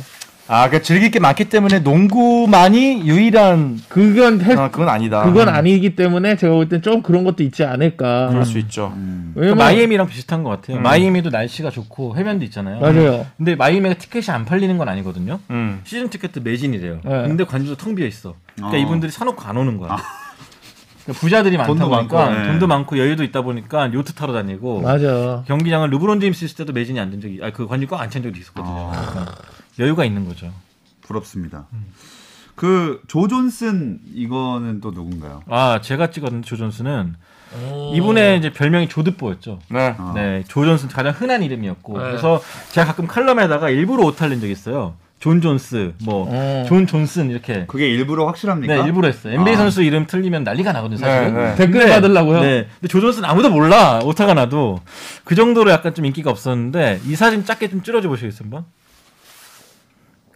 아, 그러니까 즐길 게 많기 때문에 농구만이 유일한 그건 해- 아, 그건 아니다. 그건 아니기 때문에 제가 볼 땐 좀 그런 것도 있지 않을까. 그럴 수 있죠. 음. 그 왜냐면 마이애미랑 비슷한 것 같아요. 음. 마이애미도 날씨가 좋고 해변도 있잖아요. 맞아요. 근데 마이애미가 티켓이 안 팔리는 건 아니거든요. 음. 시즌 티켓도 매진이래요. 네. 근데 관주도 텅 비어 있어. 그러니까 어. 이분들이 사놓고 안 오는 거야. 그러니까 부자들이 많다 돈도 보니까 많고, 네. 돈도 많고 여유도 있다 보니까 요트 타러 다니고 맞아. 경기장을 르브론 제임스 있을 때도 매진이 안 된 적이 아 그 관중 꽉안찬 적도 있었거든요. 아. 그러니까 여유가 있는 거죠. 부럽습니다. 그조 존슨 이거는 또 누군가요? 아 제가 찍었던 조 존슨은 이분의 이제 별명이 조듣보였죠. 네. 아. 네, 조 존슨 가장 흔한 이름이었고 네. 그래서 제가 가끔 칼럼에다가 일부러 낸 적이 있어요. 존 존스, 뭐 어. 존 존슨 이렇게. 그게 일부러 확실합니까? 네, 일부러 했어요. NBA 아. 선수 이름 틀리면 난리가 나거든요, 사실은. 네, 네. 댓글 받으려고요? 네. 근데 조 존슨 아무도 몰라. 오타가 나도. 그 정도로 약간 좀 인기가 없었는데 이 사진 짧게 좀 줄여줘 보시겠어요, 한번?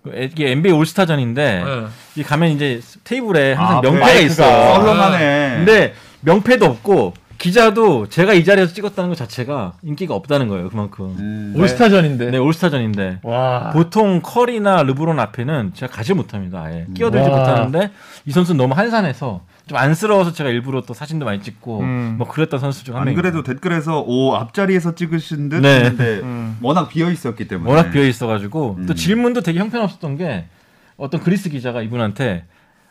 그 이게 NBA 올스타전인데 네. 이 가면 이제 테이블에 항상 아, 명패가 있어요. 썰렁하네. 근데 명패도 없고 기자도 제가 이 자리에서 찍었다는 것 자체가 인기가 없다는 거예요. 그만큼. 음. 올스타전인데. 네, 올스타전인데 와. 보통 커리나 르브론 앞에는 제가 가지 못합니다. 아예 끼어들지 와. 못하는데 이 선수는 너무 한산해서 좀 안쓰러워서 제가 일부러 또 사진도 많이 찍고 음. 뭐 그랬던 선수 중한안 명입니다. 그래도 댓글에서 오 앞자리에서 찍으신 듯 네. 했는데 음. 워낙 비어 있었기 때문에 워낙 비어 있어 가지고 또 음. 질문도 되게 형편없었던 게 어떤 그리스 기자가 이분한테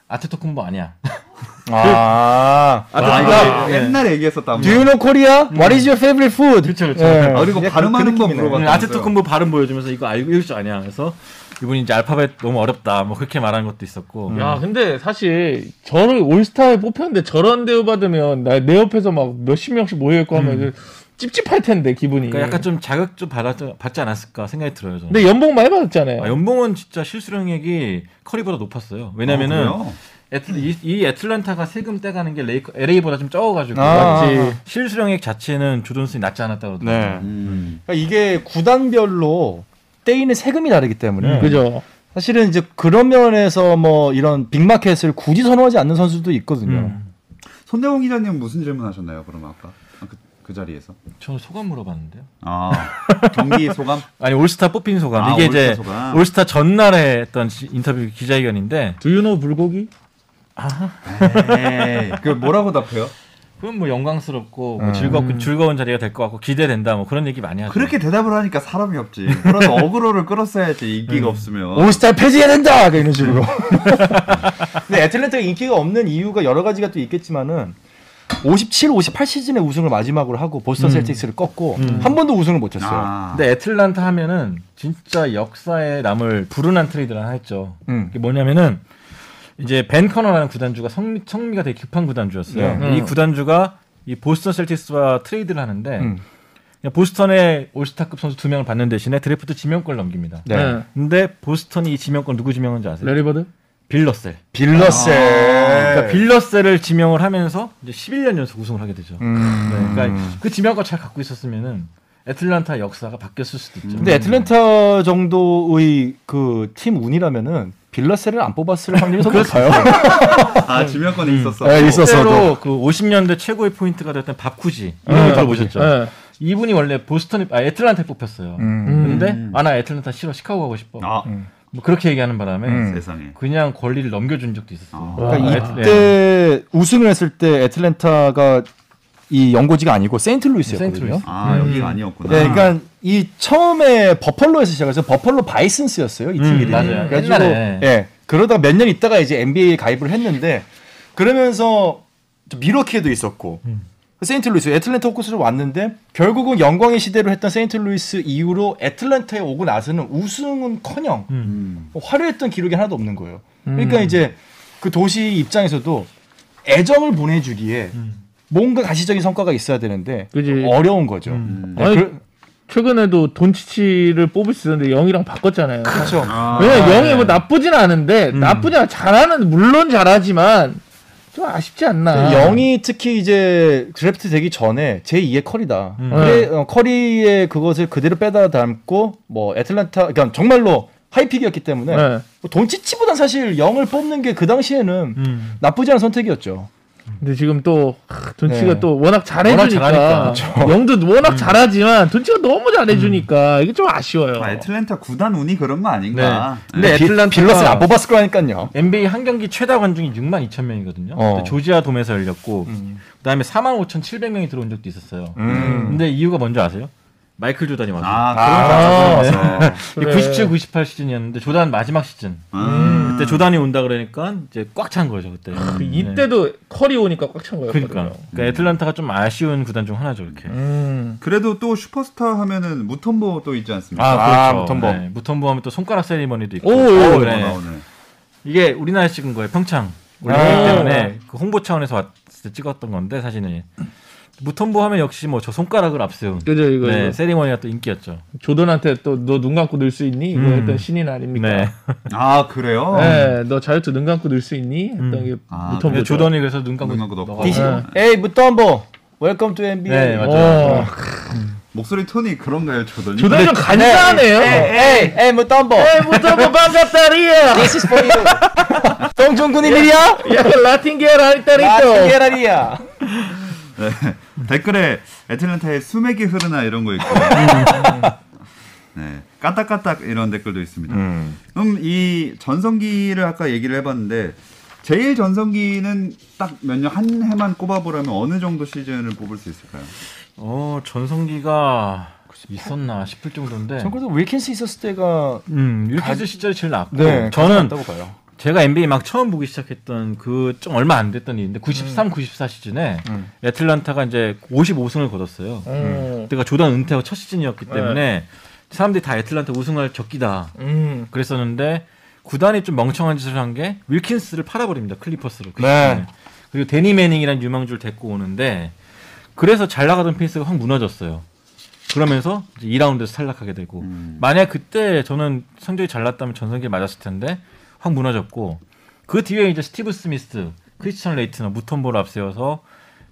아테토쿤보 아니야. 아. 아, 아, 이거 네. 옛날에 얘기했었다. Do you know Korea? What is your favorite food? 그렇죠, 그렇죠. 예. 아, 그리고 약간 발음하는 그거 느낌이네. 물어봤다. 아테토쿤보 발음 보여주면서 이거 알고 읽을 줄 아냐. 그래서 이분이 이제 알파벳 너무 어렵다. 뭐 그렇게 말한 것도 있었고. 야, 근데 사실 저를 올스타에 뽑혔는데 저런 대우 받으면 나 내 옆에서 막 몇십 명씩 모여 있고 하면 그 찝찝할 텐데 기분이. 그러니까 약간 좀 자극 좀 받았, 받지 않았을까 생각이 들어요. 저는. 근데 연봉 많이 받았잖아요. 아, 연봉은 진짜 실수령액이 커리보다 높았어요. 왜냐면은 아? 애틀, 이, 이 애틀란타가 세금 떼가는 게 레이커, LA보다 좀 적어가지고 아. 실수령액 자체는 조존슨이 낮지 않았다고 네. 그러더라고요. 음. 그러니까 이게 구단별로 떼이는 세금이 다르기 때문에 음, 그죠. 사실은 이제 그런 면에서 뭐 이런 빅마켓을 굳이 선호하지 않는 선수도 있거든요. 음. 손대원 기자님 무슨 질문하셨나요? 그러면 아까 아, 그, 그 자리에서 저는 소감 물어봤는데요. 아 경기 소감 [laughs] 아니 올스타 뽑힌 소감. 아, 이게 올스타 이제 소감. 올스타 전날에 했던 시- 인터뷰 기자회견인데 두유노 불고기? 에이, 그 뭐라고 답해요? 그건 뭐 영광스럽고 뭐 음. 즐겁고 즐거운 자리가 될 것 같고 기대된다 뭐 그런 얘기 많이 하죠. 그렇게 대답을 하니까 사람이 없지. 그래서 어그로를 끌었어야지 인기가 없으면. 올스타 폐지해야 된다! 그러니까 이런 식으로. [laughs] 근데 애틀랜타가 인기가 없는 이유가 여러 가지가 또 있겠지만은 57, 58 시즌에 우승을 마지막으로 하고 보스턴 셀틱스를 꺾고 음. 한 번도 우승을 못 했어요. 아, 근데 애틀란타 하면은 진짜 역사에 남을 불운한 트레이드를 하나 했죠. 음. 그게 뭐냐면은 이제 벤 커너라는 구단주가 성미, 성미가 되게 급한 구단주였어요. 네. 이 음. 구단주가 이 보스턴 셀틱스와 트레이드를 하는데 음. 그냥 보스턴에 올스타급 선수 두 명을 받는 대신에 드래프트 지명권을 넘깁니다. 네. 근데 보스턴이 이 지명권 누구 지명한지 아세요? 레리버드? 빌러셀. 빌러셀. 그러니까 빌러셀을 지명을 하면서 이제 11년 연속 우승을 하게 되죠. 음. 네, 그러니까 그 지명권 잘 갖고 있었으면은 애틀란타 역사가 바뀌었을 수도 있죠. 근데 애틀랜타 정도의 그 팀 운이라면은 빌러셀을 안 뽑았을 확률이 더 높아요. [laughs] 아 지명권이 있었어. 네, 있었어. 실제로 그 50년대 최고의 포인트가 됐던 바쿠지 이름을 네. 들어보셨죠? 네. 이분이 원래 보스턴에 아 애틀란타에 뽑혔어요. 음. 근데 음. 아나 애틀란타 싫어 시카고 가고 싶어. 아 음. 뭐 그렇게 얘기하는 바람에 음. 세상에. 그냥 권리를 넘겨준 적도 있었어요. 아. 와. 그러니까 애틀- 이때 우승을 했을 때 애틀랜타가 이 연고지가 아니고 세인트루이스였거든요. 세인트루이스. 아 음. 여기가 아니었구나. 네, 그러니까 이 처음에 버펄로에서 시작해서 버펄로 바이슨스였어요 이팀 음, 이름이. 맞아요. 그래가지고 옛날에. 예 그러다가 몇년 있다가 이제 NBA에 가입을 했는데 그러면서 또 밀워키에도 있었고 음. 세인트루이스 애틀랜타 호크스로 왔는데 결국은 영광의 시대로 했던 세인트루이스 이후로 애틀랜타에 오고 나서는 우승은커녕 음. 음. 화려했던 기록이 하나도 없는 거예요. 그러니까 음. 이제 그 도시 입장에서도 애정을 보내주기에 음. 뭔가 가시적인 성과가 있어야 되는데 그지. 어려운 거죠. 음. 네, 아니, 그- 최근에도 돈치치를 뽑을 수 있었는데 영이랑 바꿨잖아요. 그렇죠. 아, 왜냐면 네. 영이 뭐 나쁘진 않은데 음. 나쁘지 않아 잘하는 물론 잘하지만 좀 아쉽지 않나. 영이 특히 이제 드래프트 되기 전에 제 2의 커리다. 음. 그래, 어, 커리의 그것을 그대로 빼다 담고 뭐 애틀란타, 그러니까 정말로 하이픽이었기 때문에 네. 뭐 돈치치보단 사실 영을 뽑는 게 그 당시에는 음. 나쁘지 않은 선택이었죠. 근데 지금 또 하, 돈치가 네. 또 워낙 잘해주니까 워낙 잘하니까. [laughs] 영도 워낙 잘하지만 돈치가 너무 잘해주니까 이게 좀 아쉬워요. 아, 애틀랜타 구단 운이 그런 거 아닌가? 네. 근데 비- 애틀란타가- 빌러스를 안 뽑았을 거라니까요. NBA 한 경기 최다 관중이 6만 2천 명이거든요. 어. 조지아 돔에서 열렸고 음. 그다음에 4만 5천 700명이 들어온 적도 있었어요. 음. 근데 이유가 뭔지 아세요? 마이클 조단이 와서. 아, 아, 그런 거 같아서. 이게 그래. 97, 98 시즌이었는데 조단 마지막 시즌. 음. 그때 조단이 온다 그러니까 이제 꽉 찬 거죠 그때. 그 네. 이때도 커리 오니까 꽉 찬 거였거든요. 그러니까. 그러니까 애틀란타가 좀 아쉬운 구단 중 하나죠 이렇게. 음. 그래도 또 슈퍼스타 하면은 무톰보 또 있지 않습니까? 아, 아, 그렇죠. 무톰보. 네, 무톰보 하면 또 손가락 세리머니도 있고. 오, 오, 네. 나오네. 이게 우리나라 찍은 거예요. 평창. 올림픽 아. 때문에 그 홍보 차원에서 왔을 때 찍었던 건데 사진이. 무톰보 하면 역시 뭐 저 손가락을 앞세운. 그죠 이거, 네, 이거. 세리머니가 또 인기였죠. 조던한테 또 너 눈 감고 넣을 수 있니? 이거 음. 했던 신인 아닙니까? 네. [laughs] 아, 그래요? 네, 너 자유투 눈 감고 넣을 수 있니? 했던 음. 게 아, 무턴 근데 보죠. 조던이 그래서 눈 감고 눈 감고 넣고. This is, 네. 에이 무덤보 웰컴 투 NBA. 네, 맞아요. 어, 목소리 톤이 그런가요, 조던이? 조던이 좀 간단해요. 에이 에이 무덤보. 에이, 무턴 뭐 반갑다리야. This is for you. 똥종군인들이야? 야, 라틴 계열 아, 아리따리또. 게라리야. 네. [laughs] 댓글에 애틀랜타에 수맥이 흐르나 이런 거 있고. 네. 까딱까딱 이런 댓글도 있습니다. 음. 그럼 이 전성기를 아까 얘기를 해봤는데 제일 전성기는 딱 몇 년 한 해만 꼽아보라면 어느 정도 시즌을 뽑을 수 있을까요? 어, 전성기가 있었나 싶을 정도인데. 전 그래도 윌킨스 있었을 때가 음, 윌키스 시절이 제일 낫고. 네, 저는. 제가 NBA 막 처음 보기 시작했던 그 좀 얼마 안 됐던 일인데 93, 94 시즌에 음. 애틀란타가 이제 55승을 거뒀어요. 음. 그때가 조던 은퇴하고 첫 시즌이었기 때문에 사람들이 다 애틀란타 우승할 적기다. 음. 그랬었는데 구단이 좀 멍청한 짓을 한 게 윌킨스를 팔아버립니다. 클리퍼스로. 그 네. 그리고 데니 매닝이라는 유망주를 데리고 오는데 그래서 잘 나가던 페이스가 확 무너졌어요. 그러면서 이제 2라운드에서 탈락하게 되고 음. 만약 그때 저는 성적이 잘 났다면 전성기에 맞았을 텐데 확 무너졌고 그 뒤에 이제 스티브 스미스, 크리스천 레이트너, 무톰보를 앞세워서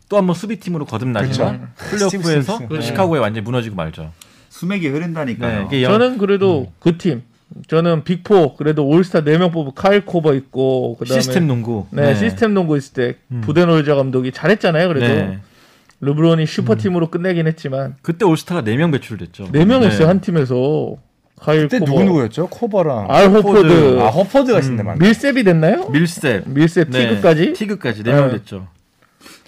또 한번 수비팀으로 거듭나지만 스티브 플레이오프에서. 네. 시카고에 완전히 무너지고 말죠. 수맥이 흐른다니까요. 네, 저는 그래도 그 팀. 저는 Big Four 그래도 올스타 4명 뽑은 카일 코버 있고 그다음에 시스템 농구. 네, 시스템 농구 있을 때 음. 부덴홀저 감독이 잘했잖아요. 그래도 네. 르브론이 슈퍼팀으로 끝내긴 했지만 그때 올스타가 4명 배출됐죠. 네명 네. 했어요 한 팀에서 카일 그때 코버, 누구 누구였죠? 코버랑 알 호포드, 아 호포드가 있었는데 만 밀샙이 됐나요? 밀샙. 밀샙 네. 티그까지 티그까지 4명 네. 됐죠.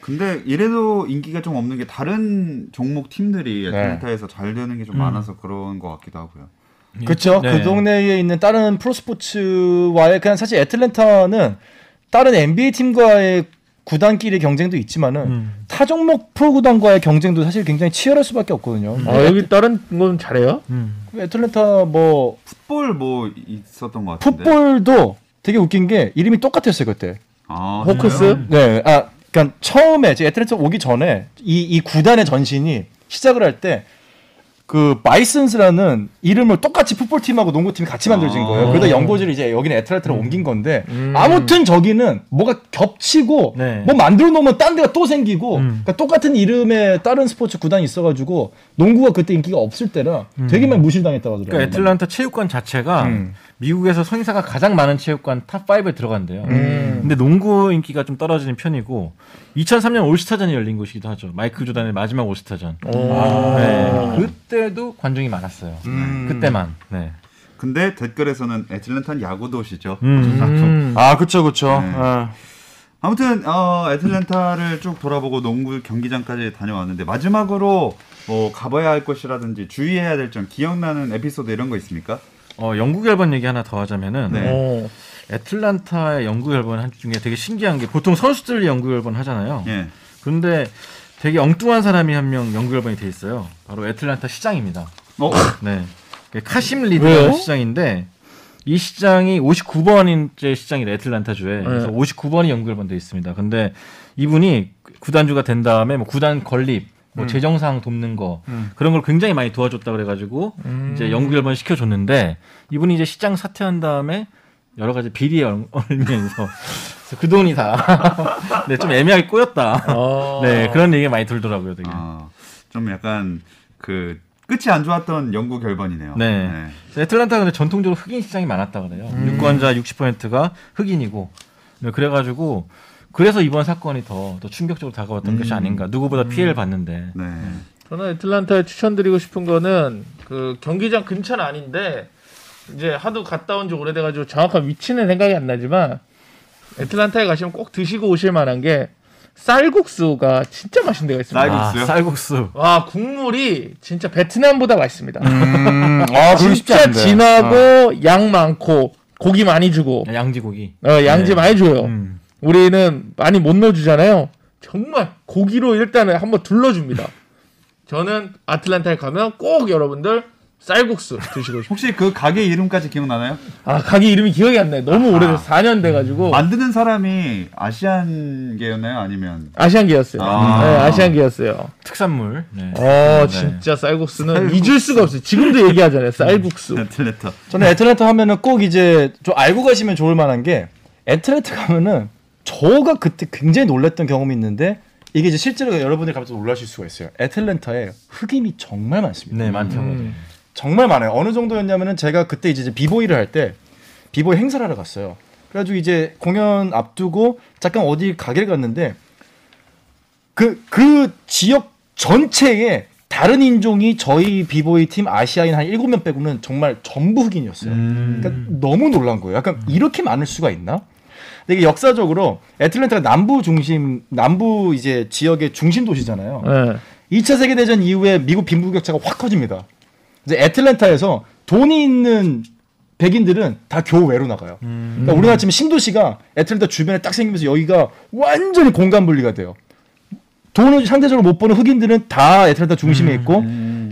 근데 이래도 인기가 좀 없는 게 다른 종목 팀들이 네. 애틀랜타에서 잘 되는 게좀 음. 많아서 그런 것 같기도 하고요. 그렇죠. 네. 그 동네에 있는 다른 프로스포츠와의 그냥 사실 애틀랜타는 다른 NBA 팀과의 구단끼리 경쟁도 있지만은 음. 타 종목 프로 구단과의 경쟁도 사실 굉장히 치열할 수밖에 없거든요. 아 여기 다른 건 잘해요? 음. 애틀랜타 뭐 풋볼 뭐 있었던 것 같은데. 풋볼도 되게 웃긴 게 이름이 똑같았어요 그때. 아, 호크스? 네, 아, 그러니까 처음에 제 애틀랜타 오기 전에 이, 이 구단의 전신이 시작을 할 때 그 마이슨스라는 이름을 똑같이 풋볼 팀하고 농구 팀이 같이 만들어진 아. 거예요. 그러다 연고지를 이제 여기는 애틀랜타로 옮긴 건데 음. 아무튼 저기는 뭐가 겹치고 네. 뭐 만들어 놓으면 딴 데가 또 생기고 음. 그러니까 똑같은 이름의 다른 스포츠 구단이 있어가지고 농구가 그때 인기가 없을 때라 되게 많이 무실당했다고 하더라고요. 그러니까 애틀란타 체육관 자체가 음. 미국에서 성인사가 가장 많은 체육관 top 5에 들어간대요. 음. 근데 농구 인기가 좀 떨어지는 편이고 2003년 올스타전이 열린 곳이기도 하죠. 마이클 조단의 마지막 올스타전. 오. 네. 그때도 관중이 많았어요. 음. 그때만. 네. 근데 댓글에서는 애틀랜타는 야구 도시죠. 음. 아 그쵸 그쵸. 네. 아. 아무튼 어, 애틀랜타를 쭉 돌아보고 농구 경기장까지 다녀왔는데 마지막으로 뭐 가봐야 할 곳이라든지 주의해야 될 점 기억나는 에피소드 이런 거 있습니까? 어, 영국 열번 얘기 하나 더 하자면은 네. 어. 애틀란타의 영국 열번 한 중에 되게 신기한 게 보통 선수들이 영국 열번 하잖아요. 예. 근데 되게 엉뚱한 사람이 한 명 영국 열번이 돼 있어요. 바로 애틀란타 시장입니다. 어? 네. 카심 리드라는 왜요? 시장인데 이 시장이 59번인째 시장이래 애틀란타 주에. 그래서 네. 59번이 연결번 돼 있습니다. 근데 이분이 구단주가 된 다음에 뭐 구단 건립, 뭐 재정상 돕는 거 그런 걸 굉장히 많이 도와줬다 그래가지고 음. 이제 연구 열번 시켜줬는데 이분이 이제 시장 사퇴한 다음에 여러 가지 비리에 [laughs] 그래서 그 돈이 다 [laughs] 네, 좀 애매하게 꼬였다. 어. 네 그런 얘기가 많이 돌더라고요, 되게. 아, 좀 약간 그 끝이 안 좋았던 영구 결번이네요. 네. 애틀란타 근데 전통적으로 흑인 시장이 많았다 그래요. 음. 유권자 60%가 흑인이고 네, 그래가지고 그래서 이번 사건이 더, 더 충격적으로 다가왔던 음. 것이 아닌가. 누구보다 피해를 봤는데. 네. 저는 애틀란타에 추천드리고 싶은 거는 그 경기장 근처는 아닌데 이제 하도 갔다 온 지 오래돼가지고 정확한 위치는 생각이 안 나지만 애틀란타에 가시면 꼭 드시고 오실 만한 게 쌀국수가 진짜 맛있는 데가 있습니다. 쌀국수요? 아, 쌀국수. 와 국물이 진짜 베트남보다 맛있습니다. 음, [laughs] 아, 진짜. 진하고 양 많고 고기 많이 주고 양지 고기. 어, 양지 네. 많이 줘요. 음. 우리는 많이 못 넣어주잖아요. 정말 고기로 일단은 한번 둘러줍니다. 저는 아틀란타에 가면 꼭 여러분들 쌀국수 드시고 싶어요. 혹시 그 가게 이름까지 기억나나요? 아 가게 이름이 기억이 안 나요. 너무 오래돼서 4년 돼가지고 만드는 사람이 아시안계였나요? 아니면 아시안계였어요. 아. 네, 아시안계였어요. 특산물. 네. 어 네. 진짜 쌀국수는 잊을 수가 없어요. 지금도 얘기하잖아요. 쌀국수. 애틀레타. 저는 애틀랜타 하면은 꼭 이제 좀 알고 가시면 좋을 만한 게 애틀랜타 가면은 저가 그때 굉장히 놀랐던 경험이 있는데 이게 이제 실제로 여러분들이 가면 또 놀라실 수가 있어요. 애틀랜타에 흑임이 정말 많습니다. 네, 많죠. 음. 정말 많아요. 어느 정도였냐면은 제가 그때 이제 비보이를 할 때 비보이 행사를 하러 갔어요. 그래가지고 이제 공연 앞두고 잠깐 어디 가게를 갔는데 그, 그 지역 전체에 다른 인종이 저희 비보이 팀 아시아인 한 일곱 명 빼고는 정말 전부 흑인이었어요. 그러니까 너무 놀란 거예요. 약간 이렇게 많을 수가 있나? 근데 이게 역사적으로 애틀랜타가 남부 중심, 남부 이제 지역의 중심 도시잖아요. 네. 2차 세계 대전 이후에 미국 빈부격차가 확 커집니다. 이제 애틀랜타에서 돈이 있는 백인들은 다 교외로 나가요. 그러니까 우리나라 지금 신도시가 애틀랜타 주변에 딱 생기면서 여기가 완전히 공간 분리가 돼요. 돈을 상대적으로 못 버는 흑인들은 다 애틀랜타 중심에 있고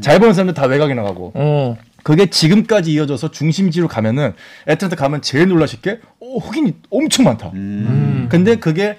잘 버는 사람들 다 외곽에 나가고 어. 그게 지금까지 이어져서 중심지로 가면은 애틀랜타 가면 제일 놀라실 게 어, 흑인이 엄청 많다. 음. 근데 그게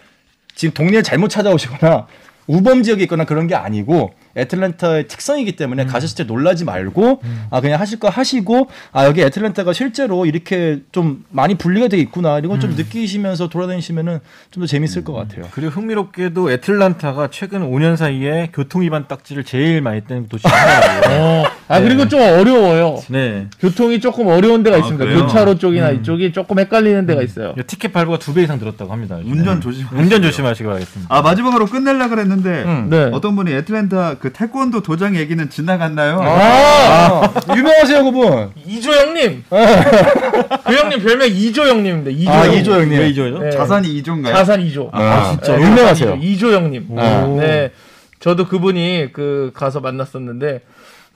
지금 동네를 잘못 찾아오시거나 우범 지역에 있거나 그런 게 아니고 애틀랜타의 특성이기 때문에 가셨을 때 놀라지 말고 아 그냥 하실 거 하시고 아 여기 애틀랜타가 실제로 이렇게 좀 많이 분리가 돼 있구나 이런 걸좀 느끼시면서 돌아다니시면은 좀 더 재밌을 것 같아요. 그리고 흥미롭게도 애틀란타가 최근 5년 사이에 교통 위반 딱지를 제일 많이 뗀 도시 하나라고요. 어. 아 그리고 좀 어려워요. 네. 교통이 조금 어려운 데가 아, 있습니다. 그래요? 교차로 쪽이나 이쪽이 조금 헷갈리는 데가 있어요. 티켓 발부가 두 배 이상 들었다고 합니다. 요즘에. 운전 조심. 운전 조심하시기 바라겠습니다. 아 마지막으로 끝낼라 그랬는데 음. 네. 어떤 분이 애틀랜타 그 태권도 도장 얘기는 지나갔나요? 아, 유명하세요 그분. 이조 형님. 그 형님 별명 이조 형님입니다. 이조 아 형님. 이조 형님. 왜 이조요? 네. 자산이 이종가요? 자산 이조. 아, 진짜 네, 유명하세요. 자산 이조. 이조 형님. 오. 네. 저도 그분이 그 가서 만났었는데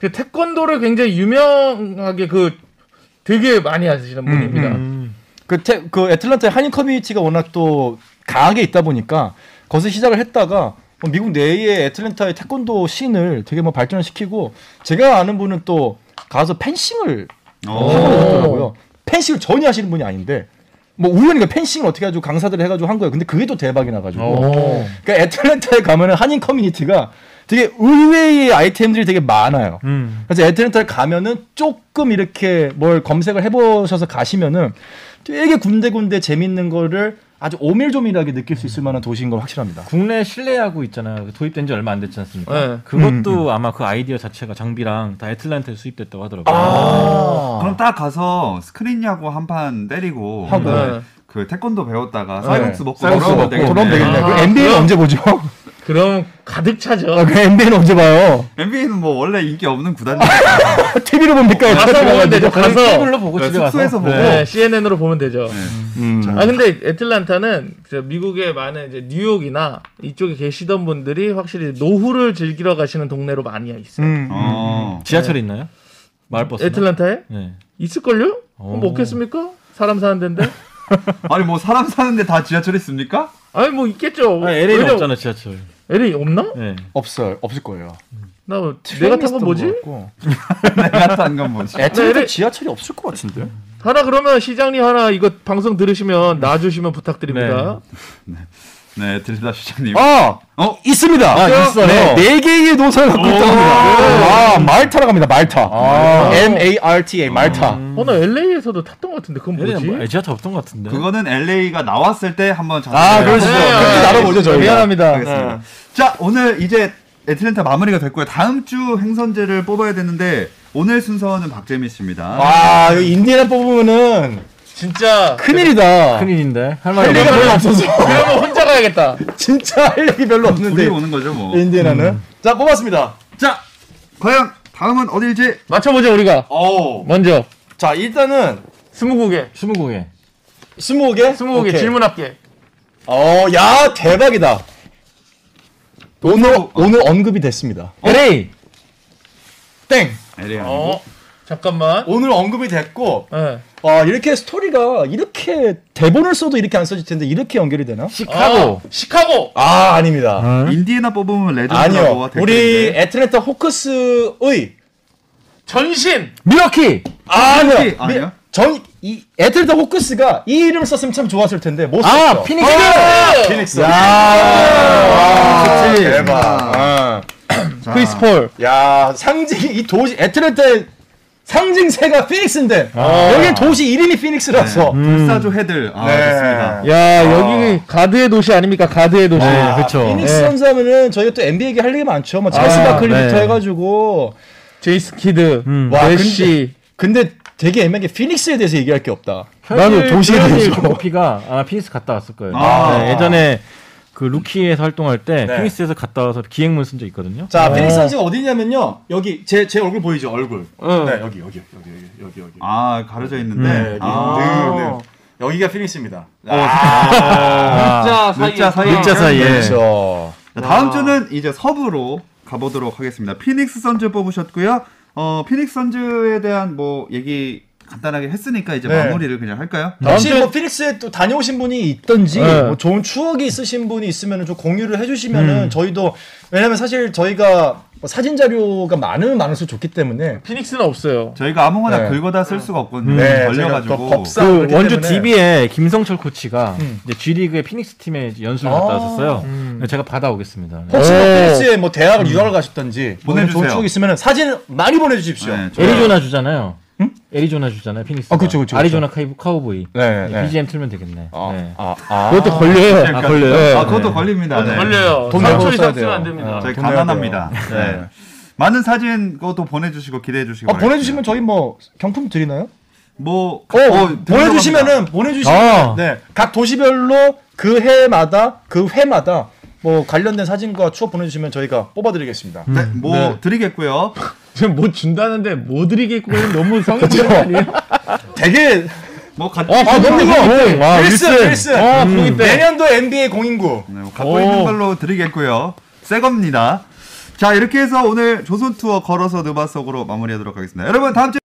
그 태권도를 굉장히 유명하게 그 되게 많이 하시는 분입니다. 음. 그, 태, 그 애틀란타의 한인 커뮤니티가 워낙 또 강하게 있다 보니까 거기서 시작을 했다가 뭐 미국 내에 애틀랜타의 태권도 씬을 되게 뭐 발전을 시키고 제가 아는 분은 또 가서 펜싱을 어. 해보더라고요. 펜싱을 전혀 하시는 분이 아닌데 뭐 우연히 그 펜싱을 어떻게 해가지고 강사들 해가지고 한 거예요. 근데 그게 또 대박이 나가지고 오. 그러니까 애틀랜타에 가면은 한인 커뮤니티가 되게 의외의 아이템들이 되게 많아요. 음. 그래서 애틀랜타를 가면은 조금 이렇게 뭘 검색을 해보셔서 가시면은 되게 군데군데 재밌는 거를 아주 오밀조밀하게 느낄 수 있을 만한 도시인 건 확실합니다. 국내 실내야구 있잖아요. 도입된 지 얼마 안 됐지 않습니까? 네. 그것도 아마 그 아이디어 자체가 장비랑 다 애틀란타에 수입됐다고 하더라고요. 아, 그럼 딱 가서 스크린 야구 한 판 때리고 하고. 네. 그 태권도 배웠다가 쌀국수 먹고 돌아오면 먹고 되겠네. 돌아오면 되겠네. 아, 그 그럼- 언제 보죠? 그럼 가득 차죠. 아, 그 NBA는 언제 봐요? NBA는 뭐 원래 인기 없는 구단이니까 [laughs] TV로 봅니까? 가서 보면 되죠. 가서 케이블로 보고 네, 집에 가서. 숙소에서 보고. 네, CNN으로 보면 되죠. 음. 아 근데 애틀란타는 저 미국의 많은 이제 뉴욕이나 이쪽에 계시던 분들이 확실히 노후를 즐기러 가시는 동네로 많이 있어요. 음. 어. 지하철이 있나요? 마을버스. 애틀란타에 네. 있을걸요? 오. 뭐 없겠습니까? 사람 사는 데인데? [laughs] 아니 뭐 사람 사는데 다 지하철 있습니까? 아니 뭐 있겠죠. 아, LA는 왜냐- 없잖아 지하철. LA 없나? 네. 없어요. 없을 거예요. 나 내가 탄 건 뭐지? [laughs] 내가 탄 건 뭐지? 애틀랜타 네, 지하철이 없을 것 같은데. 하나 그러면 시장님 하나 이거 방송 들으시면 놔주시면 부탁드립니다. 네, 들리다 시장님. 아, 어? 있습니다. 아, 있어요? 네, 네 개의 노선을 갖고 있답니다. 아, 말타라 갑니다. 말타. M A R T A 말타. 어, 나 LA에서도 탔던 것 같은데 그건 뭐지? 뭐 지하철 없던 것 같은데. 그거는 LA가 나왔을 때 한번 자세히 아, 그러시죠. 그렇게 하겠습니다. 나눠보죠, 저희가. 미안합니다. 하겠습니다. 자, 오늘 이제 애틀랜타 마무리가 됐고요. 다음 주 행선제를 뽑아야 되는데 오늘 순서는 박재민 씨입니다. 와, 여기 인디애나 뽑으면은 진짜 큰일이다. 큰일인데 할할 말이 얘기가 없네. 별로 없어서. [laughs] 그러면 혼자 가야 가야겠다. 진짜 할 얘기 별로 둘이 없는데 오는 거죠 뭐. 인디애나는 자 뽑았습니다. 자, 과연 다음은 어딜지. 맞춰보자 우리가. 오. 먼저 자 일단은 스무고개. 스무고개. 스무 개. 스무고개 오케이. 질문할게. 어, 야 대박이다. 오늘 어. 오늘 언급이 됐습니다. LA. 땡. LA 아니고. 어 잠깐만. 오늘 언급이 됐고 예. 아 이렇게 스토리가 이렇게 대본을 써도 이렇게 안 써질 텐데 이렇게 연결이 되나? 시카고. 아, 시카고. 아 아닙니다. 인디애나 뽑으면 레전드라고 아니요. 우리. 애틀랜타 호크스의 전신. 밀워키. 아니요. 혹시 아니요? 전 이 애틀랜타 호크스가 이 이름을 썼으면 참 좋았을 텐데 못 아, 썼죠. 피닉스. 피닉스. 야. 아, 좋지. 대박. 아. 자, 크리스 폴. 야 상징 이 도시 애틀랜타의 상징새가 피닉스인데 아. 여기 도시 이름이 피닉스라서 불사조 헤들. 아, 네. 좋습니다. 야 아. 여기 가드의 도시 아닙니까? 가드의 도시. 네, 그쵸. 피닉스 네. 선수하면은 저희가 또 NBA 얘기 할 얘기 많죠. 뭐 찰스 아, 바클리부터 네. 해가지고 제이스 키드. 음. 와, 메시. 근데 되게 애매한 게 피닉스에 대해서 얘기할 게 없다. 나도 도시에 대해서. 조코피가 아마 피닉스 갔다 왔을 거예요. 아. 네, 예전에 그 루키에서 활동할 때 네. 피닉스에서 갔다 와서 기획문 쓴 적 있거든요. 자, 어. 피닉스 선수가 어디냐면요. 여기 제 제 얼굴 보이죠? 얼굴. 어. 네, 여기 여기 여기 여기 여기 여기. 아, 가려져 있는데. 네, 여기. 아. 네, 네. 여기가 피닉스입니다. 자 사이. 늑자 사이. 늑자 사이에. 그렇죠. 자, 다음 주는 이제 서부로 가보도록 하겠습니다. 피닉스 선즈 뽑으셨고요. 어, 피닉스 선즈에 대한 뭐 얘기 간단하게 했으니까 이제 네. 마무리를 그냥 할까요? 혹시 다음 뭐 피닉스에 또 다녀오신 분이 있던지 네. 뭐 좋은 추억이 있으신 분이 있으면 좀 공유를 해주시면은 저희도 왜냐면 사실 저희가 뭐 사진 자료가 많으면 많을수록 좋기 때문에 피닉스는 없어요. 저희가 아무거나 네. 긁어다 쓸 수가 없거든요. 네, 걸려가지고. 저희가 또 법상 그 원주. DB에 김성철 코치가 음. 이제 G리그의 피닉스 팀에 연수를 갔다 아. 왔었어요. 음. 제가 받아오겠습니다. 네. 혹시 뭐 오. 피닉스에 뭐 대학을 유학을 가셨던지 뭐 보내주세요. 좋은 추억 있으면 사진 많이 보내주십시오. 네. 애리조나 주잖아요. 응? 애리조나 주잖아요. 피닉스. 아, 그쵸, 그쵸, 그쵸. 아리조나 카이브 카우보이. 네, 네, BGM 틀면 되겠네. 아, 네. 아, 아. 그것도 걸려요. 아, 걸려요? 아, 그것도 네. 걸립니다. 그것도 네. 걸려요. 돈 3초 내고 써야 이상 돼요. 쓰면 안 됩니다. 어. 저희 돈 내야 가난합니다. 네. 네. 많은 사진 그것도 보내주시고 기대해 주시고 아, 보내주시면 저희 뭐 경품 드리나요? 뭐 어, 어, 보내주시면은 보내주시면 아. 네, 각 도시별로 그 해마다 그 회마다 뭐 관련된 사진과 추억 보내주시면 저희가 뽑아드리겠습니다. 네, 뭐 네. 드리겠고요. 지금 뭐 준다는데 뭐 드리겠고는 너무 성의적인 거 아니에요? 되게 뭐 갖고 아, 있는 너무 이거. 와, 필승 윌슨. 필승. 어, 음. 내년도 NBA 공인구. 네, 뭐 갖고 오. 있는 걸로 드리겠고요. 새 겁니다. 자 이렇게 해서 오늘 조선 투어 걸어서 느바 속으로 마무리하도록 하겠습니다. 여러분 다음 주